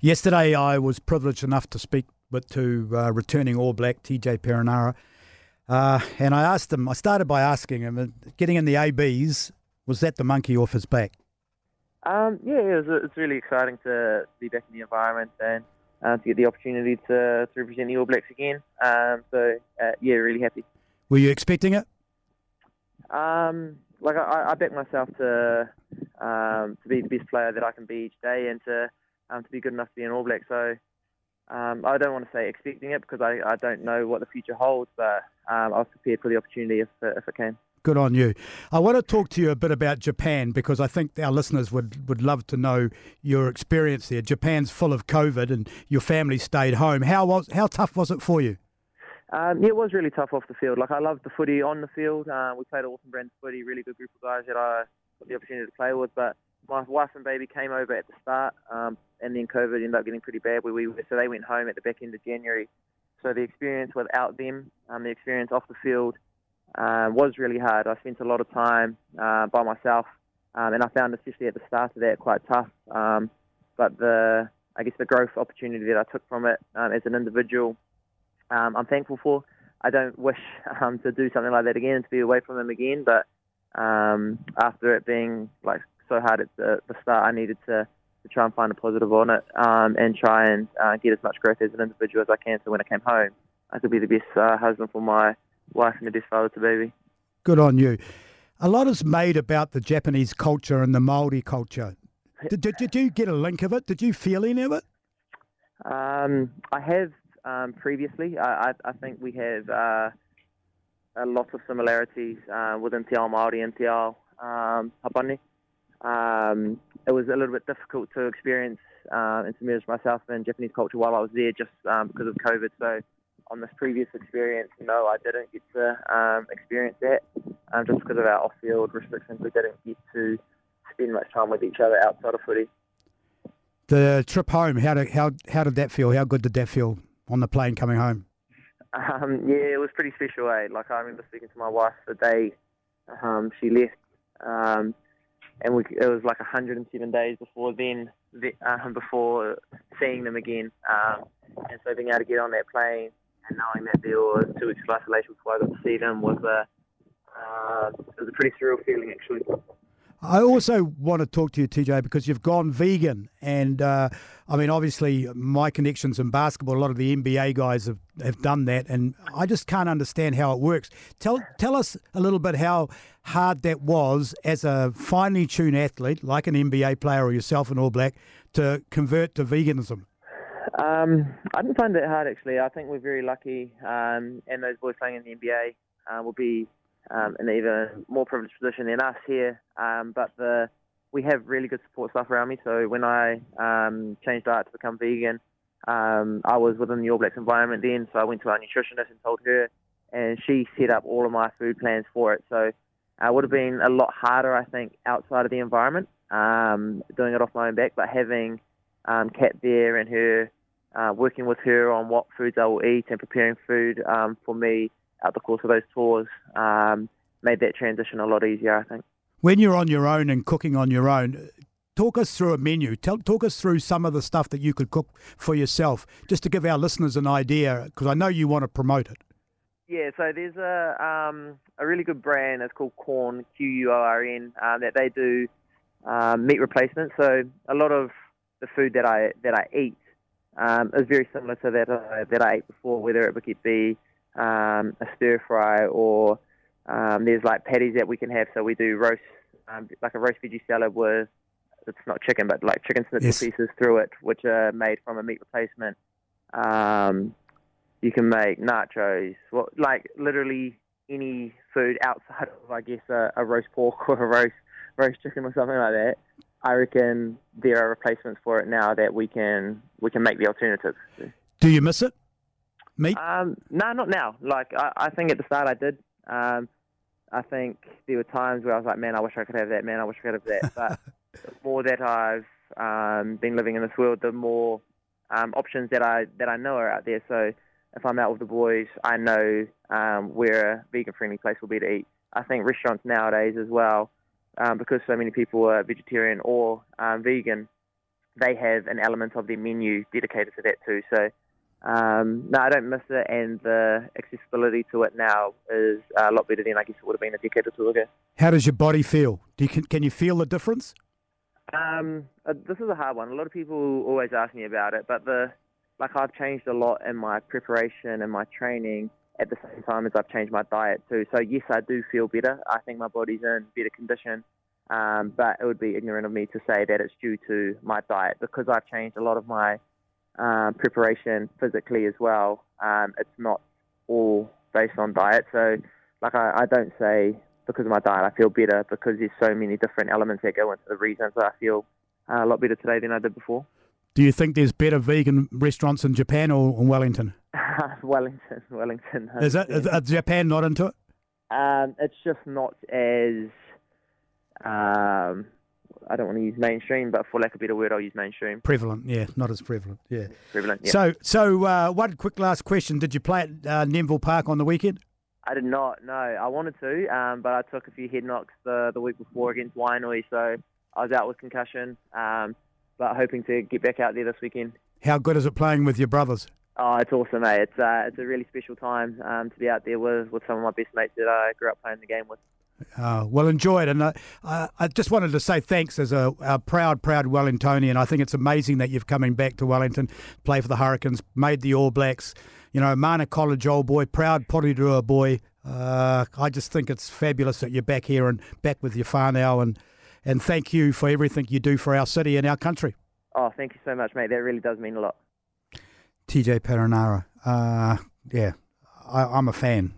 Yesterday, I was privileged enough to speak with to uh, returning All Black TJ Perenara, uh, and I asked him. I started by asking him, getting in the ABs, was that the monkey off his back? Um, yeah, it was, it's really exciting to be back in the environment and uh, to get the opportunity to, to represent the All Blacks again. Um, so uh, yeah, really happy. Were you expecting it? Um, like I, I back myself to um, to be the best player that I can be each day, and to um, to be good enough to be an All Black. So um, I don't want to say expecting it because I, I don't know what the future holds, but um, I was prepared for the opportunity if if it came. Good on you. I want to talk to you a bit about Japan because I think our listeners would, would love to know your experience there. Japan's full of COVID and your family stayed home. How was how tough was it for you? Um, yeah, it was really tough off the field. Like I loved the footy on the field. Uh, we played awesome brand footy, really good group of guys that I got the opportunity to play with. But my wife and baby came over at the start, um, and then COVID ended up getting pretty bad. Where we were. so they went home at the back end of January. So the experience without them, um, the experience off the field, uh, was really hard. I spent a lot of time uh, by myself, um, and I found especially at the start of that quite tough. Um, but the I guess the growth opportunity that I took from it um, as an individual um, I'm thankful for. I don't wish um, to do something like that again, to be away from them again. But after it being like so hard at the, the start, I needed to, to try and find a positive on it um, and try and uh, get as much growth as an individual as I can. So when I came home, I could be the best uh, husband for my wife and the best father to baby. Good on you. A lot is made about the Japanese culture and the Maori culture. Did, did, did you get a link of it? Did you feel any of it? Um, I have um, previously. I, I, I, think we have uh, a lot of similarities uh, within Te Ao Māori and Te Ao um, Hapani. Um, it was a little bit difficult to experience uh, and to merge myself in Japanese culture while I was there just um, because of COVID. So on this previous experience, no, I didn't get to um, experience that um, just because of our off-field restrictions. We didn't get to spend much time with each other outside of footy. The trip home, how did how how did that feel? How good did that feel? on the plane coming home? Um, yeah, it was pretty special. Eh? Like I remember speaking to my wife the day um, she left, um, and we, it was like 107 days before then, uh, before seeing them again. Um, and so being able to get on that plane and knowing that there was two weeks of isolation before I got to see them was a uh, it was a pretty surreal feeling actually. I also want to talk to you, TJ, because you've gone vegan. And uh, I mean, obviously, my connections in basketball, a lot of the NBA guys have, have done that. And I just can't understand how it works. Tell, tell us a little bit how hard that was as a finely tuned athlete, like an NBA player or yourself in All Black, to convert to veganism. Um, I didn't find it hard, actually. I think we're very lucky. Um, and those boys playing in the NBA uh, will be um, in an even more privileged position than us here. Um, but the we have really good support staff around me. So when I um, changed diet to become vegan, um, I was within the All Blacks environment then. So I went to our nutritionist and told her, and she set up all of my food plans for it. So uh, it would have been a lot harder, I think, outside of the environment, um, doing it off my own back. But having um, Kat there and her uh, working with her on what foods I will eat and preparing food for me out the course of those tours um, made that transition a lot easier, I think. When you're on your own and cooking on your own, talk us through a menu. Tell, talk us through some of the stuff that you could cook for yourself, just to give our listeners an idea, because I know you want to promote it. Yeah, so there's a um, a really good brand. It's called Quorn Q U O R N uh, that they do um, meat replacements. So a lot of the food that I that I eat um, is very similar to that uh, that I ate before, whether it could be um, a stir fry, or um, there's like patties that we can have. So we do roast, um, like a roast veggie salad with it's not chicken, but like chicken schnitzel yes. pieces through it, which are made from a meat replacement. Um, you can make nachos, well, like literally any food outside of, I guess, a, a roast pork or a roast roast chicken or something like that. I reckon there are replacements for it now that we can we can make the alternatives. Do you miss it? Um, no, not now. Like I, I think at the start I did. Um, I think there were times where I was like, man, I wish I could have that. Man, I wish I could have that. But the more that I've um, been living in this world, the more um, options that I that I know are out there. So if I'm out with the boys, I know um, where a vegan-friendly place will be to eat. I think restaurants nowadays as well, um, because so many people are vegetarian or um, vegan, they have an element of their menu dedicated to that too. So um, no, I don't miss it, and the accessibility to it now is a lot better than I guess it would have been a decade or two ago. How does your body feel? Do you, can, can you feel the difference? Um, uh, this is a hard one. A lot of people always ask me about it, but the like I've changed a lot in my preparation and my training at the same time as I've changed my diet too. So yes, I do feel better. I think my body's in better condition. Um, but it would be ignorant of me to say that it's due to my diet because I've changed a lot of my um, preparation physically as well. Um, it's not all based on diet. So, like, I, I don't say because of my diet I feel better because there's so many different elements that go into the reasons that I feel uh, a lot better today than I did before. Do you think there's better vegan restaurants in Japan or in Wellington? Wellington, Wellington. Is that is, is Japan not into it? Um, it's just not as um, I don't want to use mainstream, but for lack of a better word, I'll use mainstream. Prevalent, yeah, not as prevalent, yeah. Prevalent, yeah. So, so uh, one quick last question: Did you play at uh, Neville Park on the weekend? I did not. No, I wanted to, um, but I took a few head knocks the the week before against Wainui, so I was out with concussion. Um, but hoping to get back out there this weekend. How good is it playing with your brothers? Oh, it's awesome, mate. It's uh, it's a really special time um, to be out there with with some of my best mates that I grew up playing the game with. Uh, well, enjoy it. And uh, I just wanted to say thanks as a, a, proud, proud Wellingtonian. I think it's amazing that you've coming back to Wellington, play for the Hurricanes, made the All Blacks. You know, Mana College old boy, proud Porirua boy. Uh, I just think it's fabulous that you're back here and back with your whānau. And, and thank you for everything you do for our city and our country. Oh, thank you so much, mate. That really does mean a lot. TJ Perenara. Uh, yeah, I, I'm a fan.